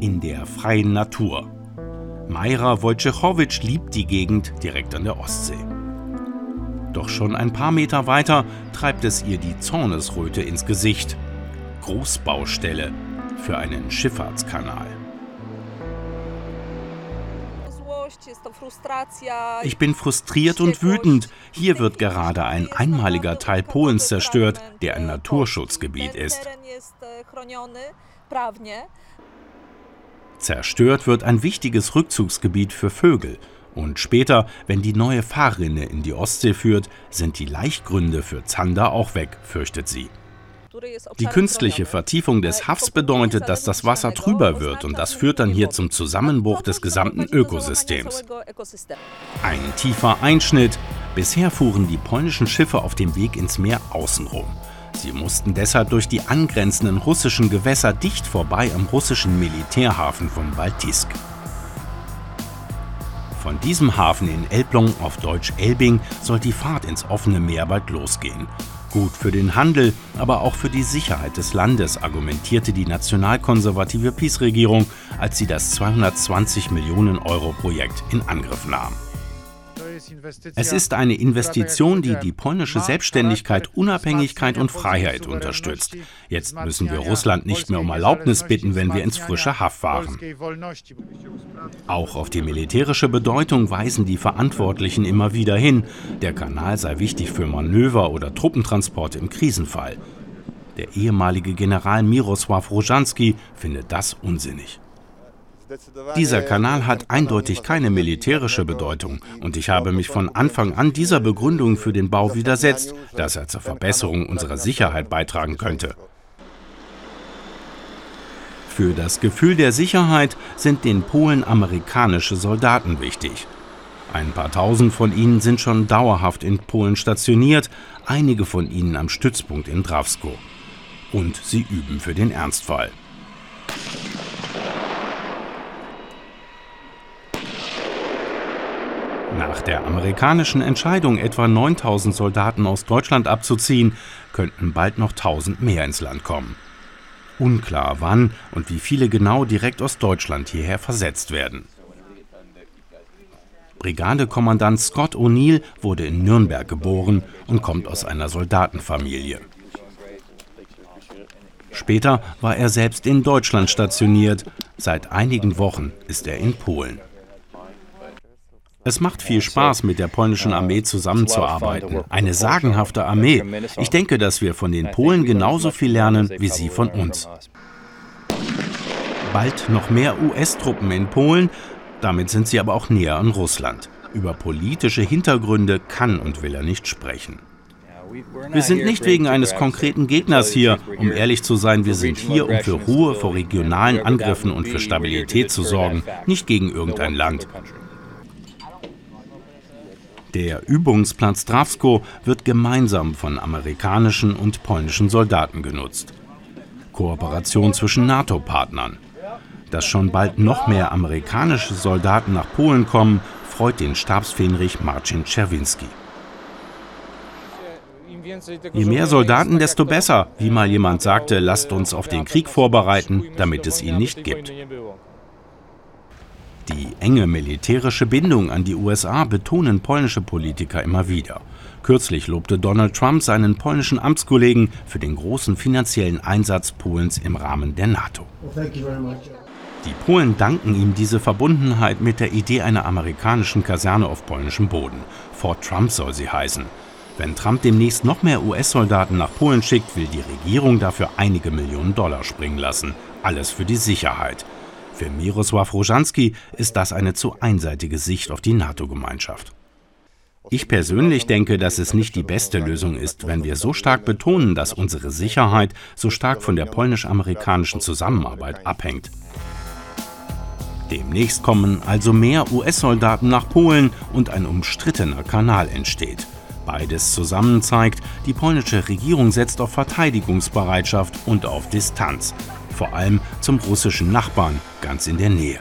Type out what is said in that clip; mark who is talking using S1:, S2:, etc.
S1: in der freien Natur. Majra Wojciechowicz liebt die Gegend direkt an der Ostsee. Doch schon ein paar Meter weiter treibt es ihr die Zornesröte ins Gesicht. Großbaustelle für einen Schifffahrtskanal. Ich bin frustriert und wütend. Hier wird gerade ein einmaliger Teil Polens zerstört, der ein Naturschutzgebiet ist. Zerstört wird ein wichtiges Rückzugsgebiet für Vögel. Und später, wenn die neue Fahrrinne in die Ostsee führt, sind die Laichgründe für Zander auch weg, fürchtet sie. Die künstliche Vertiefung des Hafs bedeutet, dass das Wasser trüber wird und das führt dann hier zum Zusammenbruch des gesamten Ökosystems. Ein tiefer Einschnitt. Bisher fuhren die polnischen Schiffe auf dem Weg ins Meer außenrum. Sie mussten deshalb durch die angrenzenden russischen Gewässer dicht vorbei am russischen Militärhafen von Baltisk. Von diesem Hafen in Elblong, auf Deutsch Elbing, soll die Fahrt ins offene Meer bald losgehen. Gut für den Handel, aber auch für die Sicherheit des Landes, argumentierte die nationalkonservative PiS-Regierung, als sie das 220 Millionen Euro Projekt in Angriff nahm. Es ist eine Investition, die die polnische Selbstständigkeit, Unabhängigkeit und Freiheit unterstützt. Jetzt müssen wir Russland nicht mehr um Erlaubnis bitten, wenn wir ins frische Haff fahren. Auch auf die militärische Bedeutung weisen die Verantwortlichen immer wieder hin. Der Kanal sei wichtig für Manöver oder Truppentransporte im Krisenfall. Der ehemalige General Mirosław Rojanski findet das unsinnig. Dieser Kanal hat eindeutig keine militärische Bedeutung und ich habe mich von Anfang an dieser Begründung für den Bau widersetzt, dass er zur Verbesserung unserer Sicherheit beitragen könnte. Für das Gefühl der Sicherheit sind den Polen amerikanische Soldaten wichtig. Ein paar tausend von ihnen sind schon dauerhaft in Polen stationiert, einige von ihnen am Stützpunkt in Drawsko. Und sie üben für den Ernstfall. Nach der amerikanischen Entscheidung, etwa 9000 Soldaten aus Deutschland abzuziehen, könnten bald noch 1000 mehr ins Land kommen. Unklar, wann und wie viele genau direkt aus Deutschland hierher versetzt werden. Brigadekommandant Scott O'Neill wurde in Nürnberg geboren und kommt aus einer Soldatenfamilie. Später war er selbst in Deutschland stationiert. Seit einigen Wochen ist er in Polen. Es macht viel Spaß, mit der polnischen Armee zusammenzuarbeiten. Eine sagenhafte Armee. Ich denke, dass wir von den Polen genauso viel lernen wie sie von uns. Bald noch mehr US-Truppen in Polen, damit sind sie aber auch näher an Russland. Über politische Hintergründe kann und will er nicht sprechen. Wir sind nicht wegen eines konkreten Gegners hier. Um ehrlich zu sein, wir sind hier, um für Ruhe vor regionalen Angriffen und für Stabilität zu sorgen, nicht gegen irgendein Land. Der Übungsplatz Drawsko wird gemeinsam von amerikanischen und polnischen Soldaten genutzt. Kooperation zwischen NATO-Partnern. Dass schon bald noch mehr amerikanische Soldaten nach Polen kommen, freut den Stabsfähnrich Marcin Czerwinski. Je mehr Soldaten, desto besser. Wie mal jemand sagte, lasst uns auf den Krieg vorbereiten, damit es ihn nicht gibt. Die enge militärische Bindung an die USA betonen polnische Politiker immer wieder. Kürzlich lobte Donald Trump seinen polnischen Amtskollegen für den großen finanziellen Einsatz Polens im Rahmen der NATO. Die Polen danken ihm diese Verbundenheit mit der Idee einer amerikanischen Kaserne auf polnischem Boden. Fort Trump soll sie heißen. Wenn Trump demnächst noch mehr US-Soldaten nach Polen schickt, will die Regierung dafür einige Millionen Dollar springen lassen. Alles für die Sicherheit. Für Mirosław Rojanski ist das eine zu einseitige Sicht auf die NATO-Gemeinschaft. Ich persönlich denke, dass es nicht die beste Lösung ist, wenn wir so stark betonen, dass unsere Sicherheit so stark von der polnisch-amerikanischen Zusammenarbeit abhängt. Demnächst kommen also mehr US-Soldaten nach Polen und ein umstrittener Kanal entsteht. Beides zusammen zeigt, die polnische Regierung setzt auf Verteidigungsbereitschaft und auf Distanz vor allem zum russischen Nachbarn ganz in der Nähe.